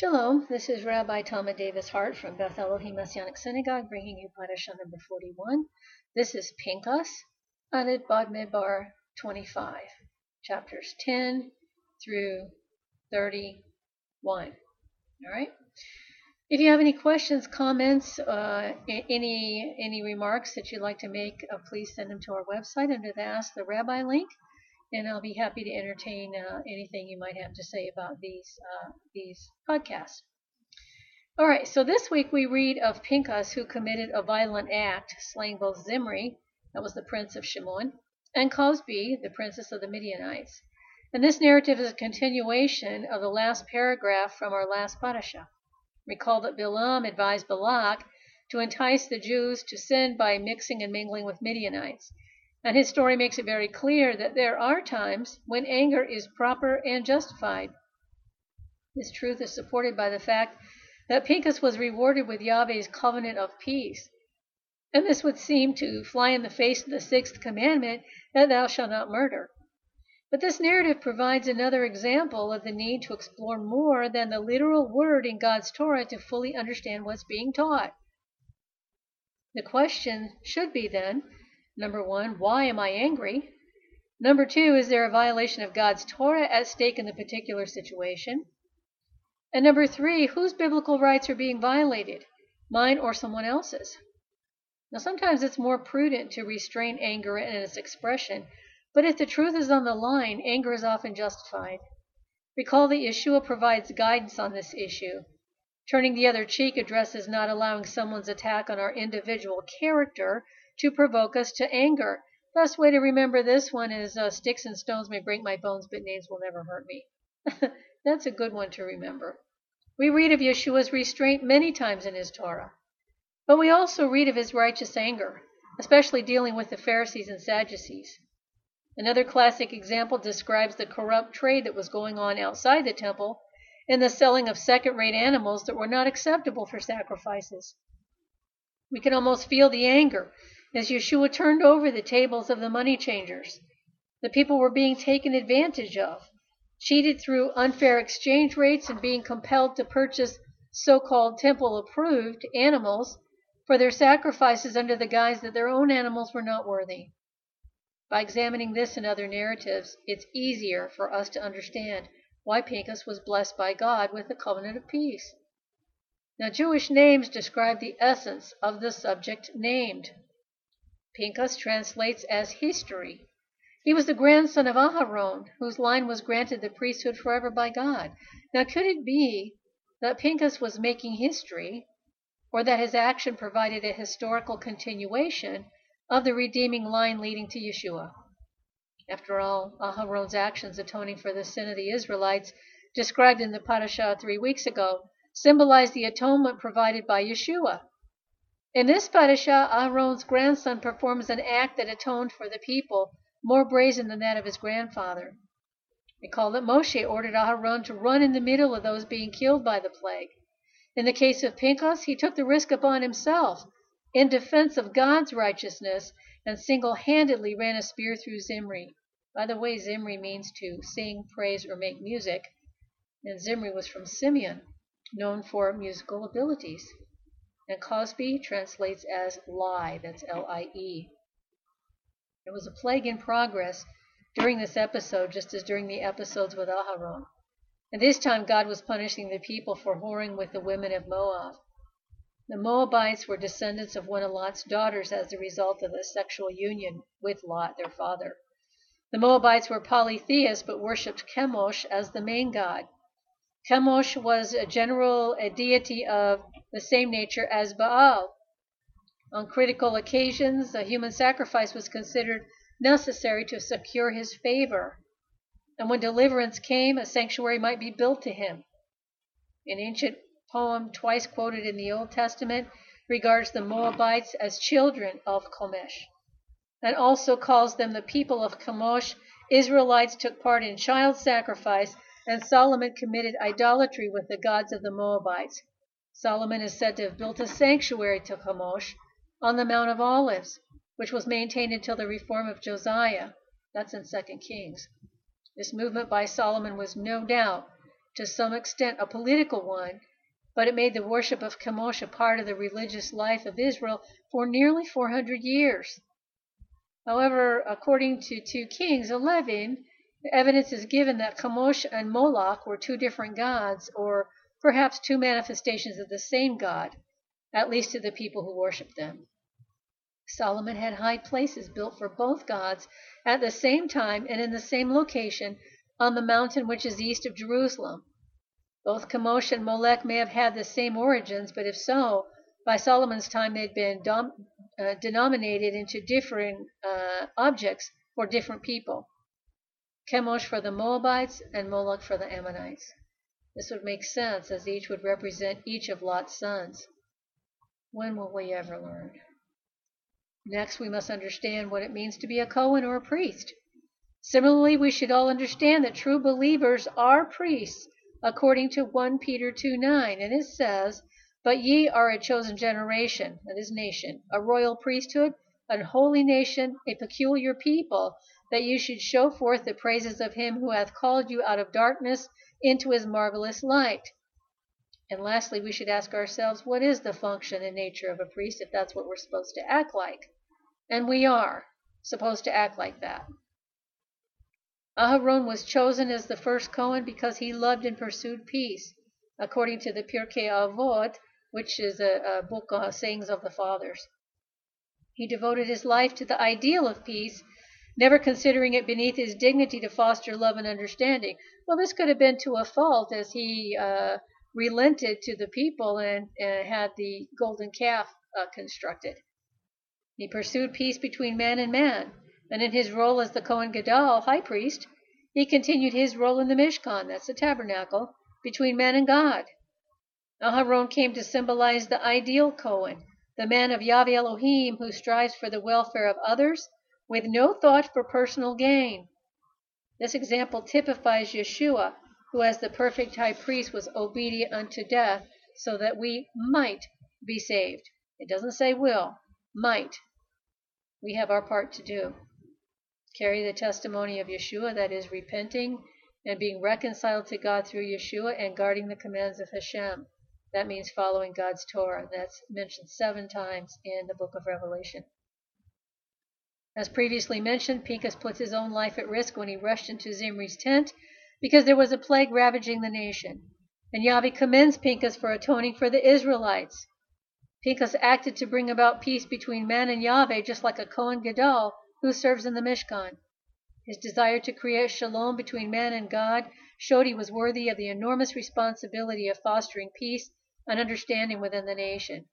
Shalom, this is Rabbi Thomas Davis Hart from Beth Elohim Messianic Synagogue bringing you Parashah number 41. This is Pinchas, Adad Bamidbar 25, chapters 10 through 31. All right? If you have any questions, comments, uh, any any remarks that you'd like to make, uh, please send them to our website under the Ask the Rabbi link and I'll be happy to entertain uh, anything you might have to say about these uh, these podcasts. All right, so this week we read of Pinchas who committed a violent act, slaying both Zimri, that was the prince of Shimon, and Cozbi, the princess of the Midianites. And this narrative is a continuation of the last paragraph from our last parasha. Recall that Bilam advised Balak to entice the Jews to sin by mixing and mingling with Midianites. And his story makes it very clear that there are times when anger is proper and justified. This truth is supported by the fact that Pinchas was rewarded with Yahweh's covenant of peace. And this would seem to fly in the face of the sixth commandment that thou shalt not murder. But this narrative provides another example of the need to explore more than the literal word in God's Torah to fully understand what's being taught. The question should be then Number one, why am I angry? Number two, is there a violation of God's Torah at stake in the particular situation? And number three, whose biblical rights are being violated, mine or someone else's? Now, sometimes it's more prudent to restrain anger in its expression, but if the truth is on the line, anger is often justified. Recall that Yeshua provides guidance on this issue. Turning the other cheek addresses not allowing someone's attack on our individual character to provoke us to anger. Best way to remember this one is uh, sticks and stones may break my bones, but names will never hurt me. That's a good one to remember. We read of Yeshua's restraint many times in his Torah, but we also read of his righteous anger, especially dealing with the Pharisees and Sadducees. Another classic example describes the corrupt trade that was going on outside the temple and the selling of second rate animals that were not acceptable for sacrifices. We can almost feel the anger as Yeshua turned over the tables of the money changers. The people were being taken advantage of, cheated through unfair exchange rates and being compelled to purchase so called temple approved animals for their sacrifices under the guise that their own animals were not worthy. By examining this and other narratives, it's easier for us to understand why Pinchas was blessed by God with the covenant of peace. Now, Jewish names describe the essence of the subject named. Pinchas translates as history. He was the grandson of Aharon, whose line was granted the priesthood forever by God. Now, could it be that Pinchas was making history, or that his action provided a historical continuation of the redeeming line leading to Yeshua? After all, Aharon's actions atoning for the sin of the Israelites, described in the parashah three weeks ago, symbolized the atonement provided by Yeshua. In this parasha, Aaron's grandson performs an act that atoned for the people, more brazen than that of his grandfather. Recall that Moshe ordered Aaron to run in the middle of those being killed by the plague. In the case of Pinchas, he took the risk upon himself in defense of God's righteousness and single handedly ran a spear through Zimri. By the way, Zimri means to sing, praise, or make music, and Zimri was from Simeon, known for musical abilities. And Cozbi translates as lie, that's L I E. There was a plague in progress during this episode, just as during the episodes with Aharon. And this time God was punishing the people for whoring with the women of Moab. The Moabites were descendants of one of Lot's daughters as a result of a sexual union with Lot, their father. The Moabites were polytheists but worshipped Chemosh as the main god. Chemosh was a general a deity of the same nature as Baal. On critical occasions, a human sacrifice was considered necessary to secure his favor. And when deliverance came, a sanctuary might be built to him. An ancient poem, twice quoted in the Old Testament, regards the Moabites as children of Chemosh, and also calls them the people of Chemosh. Israelites took part in child sacrifice, and Solomon committed idolatry with the gods of the Moabites. Solomon is said to have built a sanctuary to Chemosh on the Mount of Olives, which was maintained until the reform of Josiah. That's in 2 Kings. This movement by Solomon was no doubt to some extent a political one, but it made the worship of Chemosh a part of the religious life of Israel for nearly 400 years. However, according to 2 Kings 11, the evidence is given that Chemosh and Moloch were two different gods, or perhaps two manifestations of the same God, at least to the people who worshiped them. Solomon had high places built for both gods at the same time and in the same location on the mountain which is east of Jerusalem. Both Chemosh and Molech may have had the same origins, but if so, by Solomon's time they'd been dom- uh, denominated into different uh, objects for different people. Chemosh for the Moabites and Moloch for the Ammonites. This would make sense as each would represent each of Lot's sons. When will we ever learn? Next, we must understand what it means to be a Cohen or a priest. Similarly, we should all understand that true believers are priests according to 1 Peter 2 9, and it says, But ye are a chosen generation, that is, nation, a royal priesthood, an holy nation, a peculiar people, that you should show forth the praises of him who hath called you out of darkness into his marvelous light. And lastly, we should ask ourselves what is the function and nature of a priest if that's what we're supposed to act like? And we are supposed to act like that. Aharon was chosen as the first Cohen because he loved and pursued peace, according to the Pirkei Avot, which is a, a book of sayings of the fathers. He devoted his life to the ideal of peace, never considering it beneath his dignity to foster love and understanding. Well, this could have been to a fault as he uh, relented to the people and uh, had the golden calf uh, constructed. He pursued peace between man and man and in his role as the Kohen Gadol, high priest, he continued his role in the Mishkan, that's the tabernacle, between man and God. Aharon came to symbolize the ideal Kohen, the man of Yahweh Elohim who strives for the welfare of others with no thought for personal gain. This example typifies Yeshua, who as the perfect high priest was obedient unto death so that we might be saved. It doesn't say will, might. We have our part to do carry the testimony of Yeshua, that is, repenting and being reconciled to God through Yeshua and guarding the commands of Hashem. That means following God's Torah. That's mentioned seven times in the book of Revelation. As previously mentioned, Pinchas puts his own life at risk when he rushed into Zimri's tent because there was a plague ravaging the nation. And Yahweh commends Pinchas for atoning for the Israelites. Pinchas acted to bring about peace between man and Yahweh just like a Kohen Gadol who serves in the Mishkan. His desire to create shalom between man and God showed he was worthy of the enormous responsibility of fostering peace and understanding within the nation.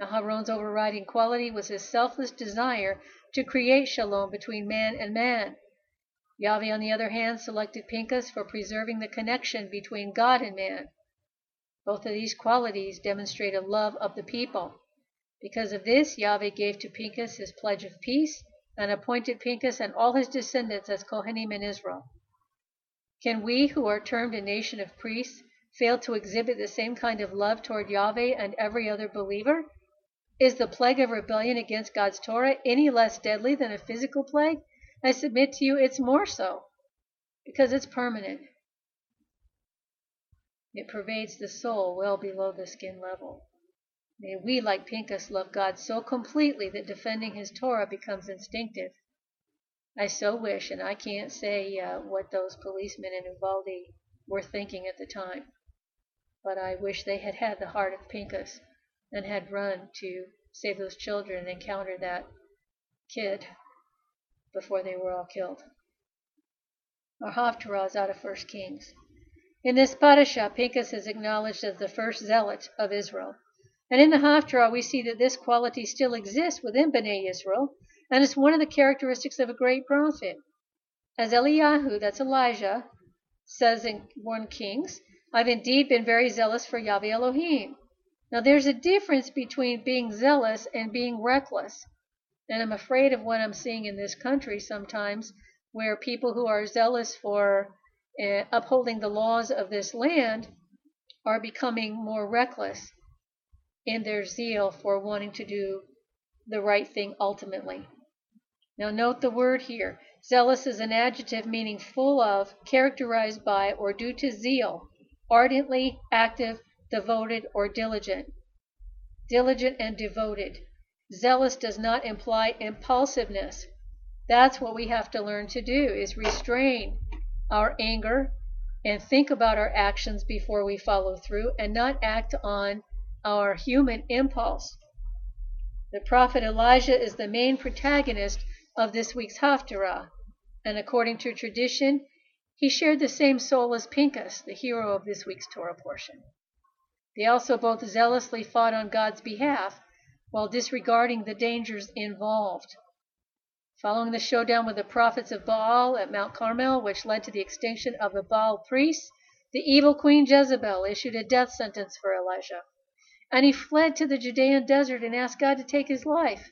Aharon's overriding quality was his selfless desire to create shalom between man and man. Yahweh, on the other hand, selected Pinchas for preserving the connection between God and man. Both of these qualities demonstrate a love of the people. Because of this, Yahweh gave to Pinchas his pledge of peace and appointed Pinchas and all his descendants as Kohanim in Israel. Can we, who are termed a nation of priests, fail to exhibit the same kind of love toward Yahweh and every other believer? Is the plague of rebellion against God's Torah any less deadly than a physical plague? I submit to you it's more so, because it's permanent. It pervades the soul well below the skin level. May we, like Pinchas, love God so completely that defending his Torah becomes instinctive. I so wish, and I can't say uh, what those policemen in Uvalde were thinking at the time, but I wish they had had the heart of Pinchas and had run to save those children and encounter that kid before they were all killed. Our Haftarah is out of First Kings. In this parasha, Pinchas is acknowledged as the first zealot of Israel. And in the Haftarah, we see that this quality still exists within Bnei Israel, and it's one of the characteristics of a great prophet. As Eliyahu, that's Elijah, says in 1 Kings, I've indeed been very zealous for Yahweh Elohim. Now there's a difference between being zealous and being reckless. And I'm afraid of what I'm seeing in this country sometimes, where people who are zealous for uh, upholding the laws of this land are becoming more reckless in their zeal for wanting to do the right thing ultimately. Now, note the word here Zealous is an adjective meaning full of, characterized by, or due to zeal, ardently, active, devoted, or diligent. Diligent and devoted. Zealous does not imply impulsiveness. That's what we have to learn to do is restrain our anger and think about our actions before we follow through and not act on our human impulse. The prophet Elijah is the main protagonist of this week's Haftarah, and according to tradition, he shared the same soul as Pinchas, the hero of this week's Torah portion. They also both zealously fought on God's behalf while disregarding the dangers involved. Following the showdown with the prophets of Baal at Mount Carmel, which led to the extinction of the Baal priests, the evil queen Jezebel issued a death sentence for Elijah, and he fled to the Judean desert and asked God to take his life.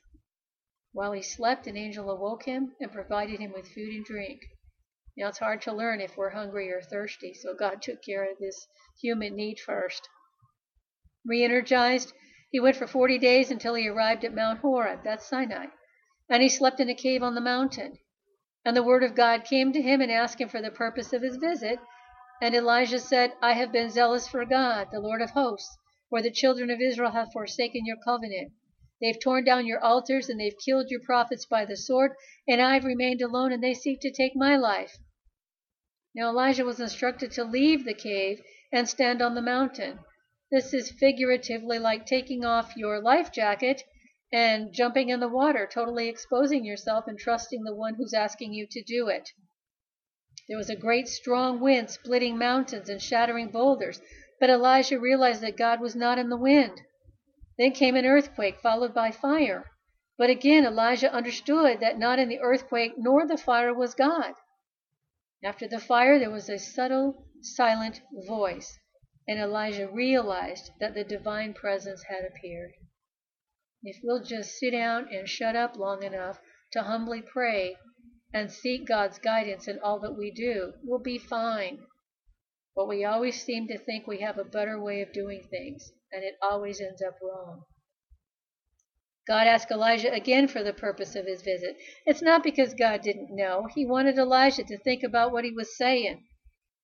While he slept, an angel awoke him and provided him with food and drink. Now, it's hard to learn if we're hungry or thirsty, so God took care of this human need first. Re energized, he went for 40 days until he arrived at Mount Horeb, that's Sinai, and he slept in a cave on the mountain. And the word of God came to him and asked him for the purpose of his visit. And Elijah said, I have been zealous for God, the Lord of hosts, for the children of Israel have forsaken your covenant. They've torn down your altars and they've killed your prophets by the sword, and I've remained alone and they seek to take my life. Now Elijah was instructed to leave the cave and stand on the mountain. This is figuratively like taking off your life jacket and jumping in the water, totally exposing yourself and trusting the one who's asking you to do it. There was a great strong wind splitting mountains and shattering boulders, but Elijah realized that God was not in the wind. Then came an earthquake, followed by fire. But again Elijah understood that not in the earthquake nor the fire was God. After the fire there was a subtle, silent voice and Elijah realized that the divine presence had appeared. If we'll just sit down and shut up long enough to humbly pray and seek God's guidance in all that we do, we'll be fine. But we always seem to think we have a better way of doing things, and it always ends up wrong. God asked Elijah again for the purpose of his visit. It's not because God didn't know. He wanted Elijah to think about what he was saying.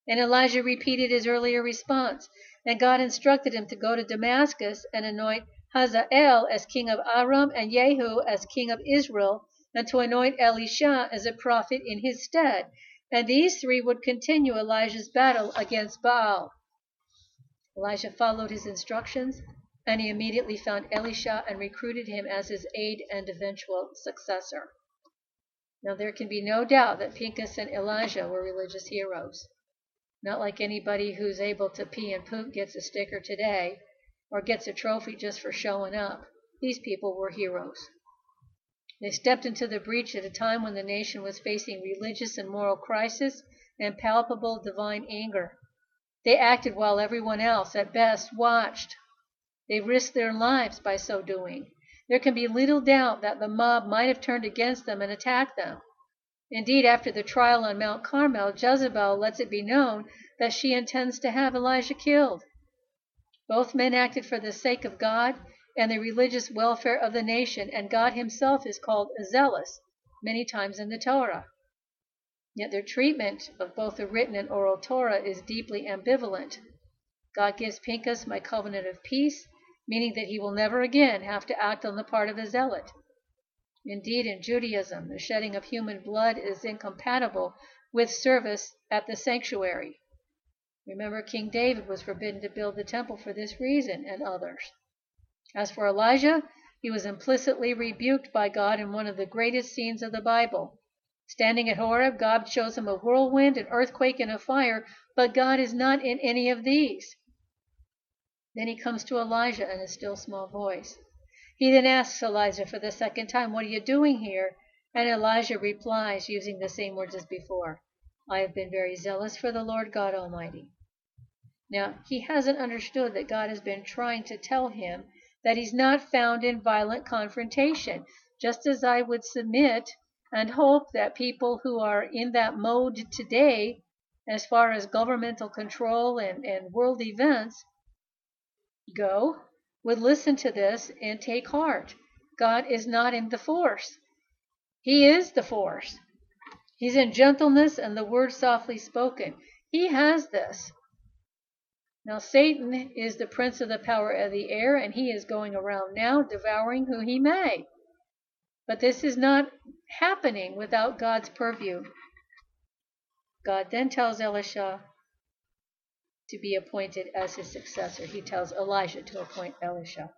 And Elijah repeated his earlier response. And God instructed him to go to Damascus and anoint Hazael as king of Aram and Jehu as king of Israel, and to anoint Elisha as a prophet in his stead. And these three would continue Elijah's battle against Baal. Elijah followed his instructions, and he immediately found Elisha and recruited him as his aide and eventual successor. Now, there can be no doubt that Pinchas and Elijah were religious heroes. Not like anybody who's able to pee and poop gets a sticker today or gets a trophy just for showing up. These people were heroes. They stepped into the breach at a time when the nation was facing religious and moral crisis and palpable divine anger. They acted while everyone else, at best, watched. They risked their lives by so doing. There can be little doubt that the mob might have turned against them and attacked them. Indeed, after the trial on Mount Carmel, Jezebel lets it be known that she intends to have Elijah killed. Both men acted for the sake of God and the religious welfare of the nation, and God himself is called zealous many times in the Torah. Yet their treatment of both the written and oral Torah is deeply ambivalent. God gives Pinchas my covenant of peace, meaning that he will never again have to act on the part of a zealot. Indeed, in Judaism, the shedding of human blood is incompatible with service at the sanctuary. Remember, King David was forbidden to build the temple for this reason and others. As for Elijah, he was implicitly rebuked by God in one of the greatest scenes of the Bible. Standing at Horeb, God shows him a whirlwind, an earthquake, and a fire, but God is not in any of these. Then he comes to Elijah in a still small voice. He then asks Elijah for the second time, What are you doing here? And Elijah replies, using the same words as before, I have been very zealous for the Lord God Almighty. Now, he hasn't understood that God has been trying to tell him that he's not found in violent confrontation, just as I would submit and hope that people who are in that mode today, as far as governmental control and, and world events go, would listen to this and take heart. God is not in the force. He is the force. He's in gentleness and the word softly spoken. He has this. Now, Satan is the prince of the power of the air, and he is going around now devouring who he may. But this is not happening without God's purview. God then tells Elisha to be appointed as his successor. He tells Elijah to appoint Elisha.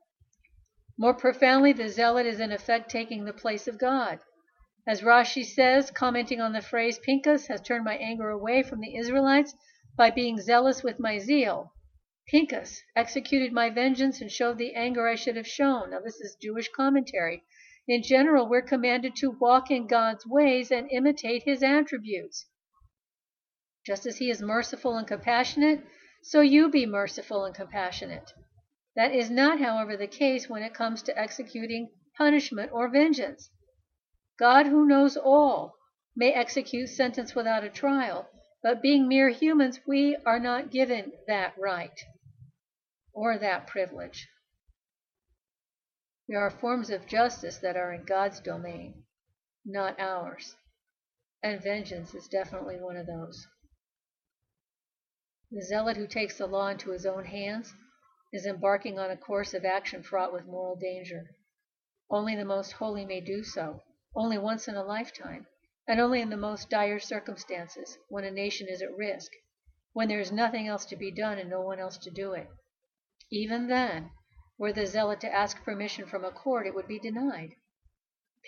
More profoundly, the zealot is in effect taking the place of God. As Rashi says, commenting on the phrase, Pinchas has turned my anger away from the Israelites by being zealous with my zeal. Pinchas executed my vengeance and showed the anger I should have shown. Now, this is Jewish commentary. In general, we're commanded to walk in God's ways and imitate his attributes. Just as he is merciful and compassionate, so you be merciful and compassionate. That is not, however, the case when it comes to executing punishment or vengeance. God, who knows all, may execute sentence without a trial, but being mere humans, we are not given that right or that privilege. There are forms of justice that are in God's domain, not ours, and vengeance is definitely one of those. The zealot who takes the law into his own hands is embarking on a course of action fraught with moral danger. Only the most holy may do so only once in a lifetime, and only in the most dire circumstances, when a nation is at risk, when there is nothing else to be done and no one else to do it. Even then, were the zealot to ask permission from a court, it would be denied.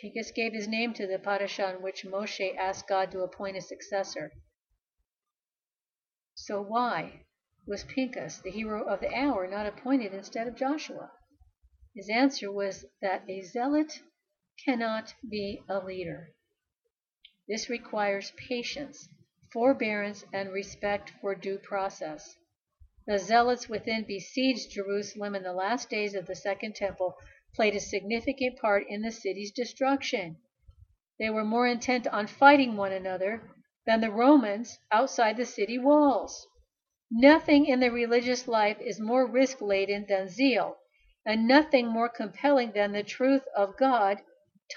Pinchas gave his name to the parasha in which Moshe asked God to appoint a successor. So why was Pinchas, the hero of the hour, not appointed instead of Joshua? His answer was that a zealot cannot be a leader. This requires patience, forbearance, and respect for due process. The zealots within besieged Jerusalem in the last days of the Second Temple played a significant part in the city's destruction. They were more intent on fighting one another than the Romans outside the city walls. Nothing in the religious life is more risk laden than zeal, and nothing more compelling than the truth of God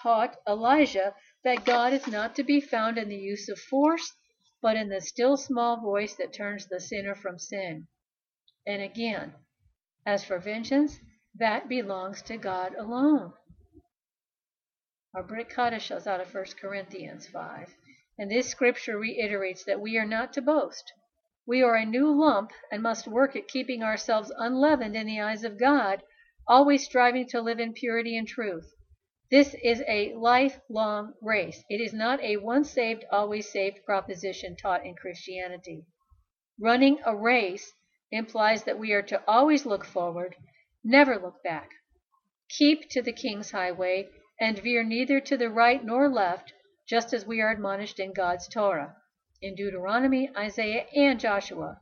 taught Elijah that God is not to be found in the use of force, but in the still small voice that turns the sinner from sin. And again, as for vengeance, that belongs to God alone. Our Brit Kaddish is out of 1 Corinthians 5. And this scripture reiterates that we are not to boast. We are a new lump and must work at keeping ourselves unleavened in the eyes of God, always striving to live in purity and truth. This is a lifelong race. It is not a once saved, always saved proposition taught in Christianity. Running a race implies that we are to always look forward, never look back. Keep to the King's highway, and veer neither to the right nor left, just as we are admonished in God's Torah, in Deuteronomy, Isaiah, and Joshua.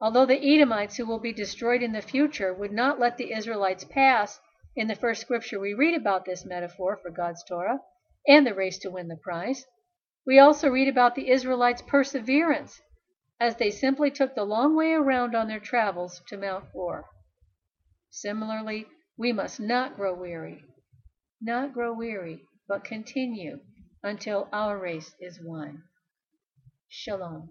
Although the Edomites, who will be destroyed in the future, would not let the Israelites pass in the first scripture we read about this metaphor for God's Torah and the race to win the prize. We also read about the Israelites' perseverance as they simply took the long way around on their travels to Mount Hor. Similarly, we must not grow weary, not grow weary, but continue until our race is won. Shalom.